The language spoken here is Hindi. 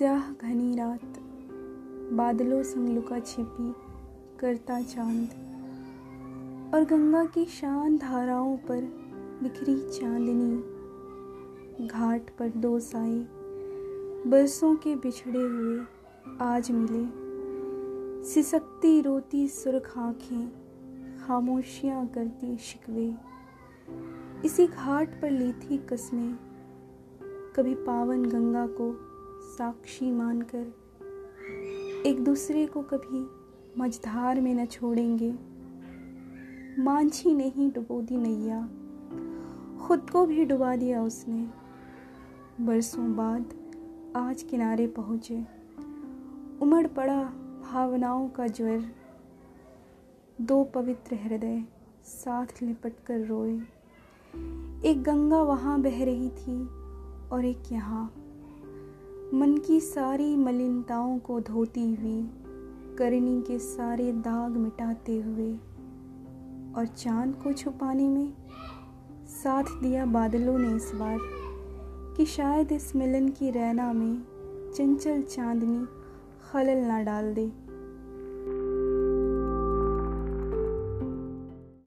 स्याह घनी रात, बादलों संग लुका छिपी करता चाँद। और गंगा की शान धाराओं पर बिखरी चांदनी, घाट पर दो साए, बरसों के बिछड़े हुए आज मिले। सिसकती रोती सुरख आँखें खामोशियाँ करती शिकवे। इसी घाट पर ली थी कस्में, कभी पावन गंगा को साक्षी मानकर एक दूसरे को कभी मझधार में न छोड़ेंगे। मांझी नहीं डुबो दी नैया, खुद को भी डुबा दिया उसने। बरसों बाद आज किनारे पहुँचे, उमड़ पड़ा भावनाओं का ज्वर। दो पवित्र हृदय साथ लिपट कर रोए, एक गंगा वहाँ बह रही थी और एक यहाँ। मन की सारी मलिनताओं को धोती हुई, करनी के सारे दाग मिटाते हुए, और चाँद को छुपाने में साथ दिया बादलों ने इस बार, कि शायद इस मिलन की रैना में चंचल चांदनी खलल ना डाल दे।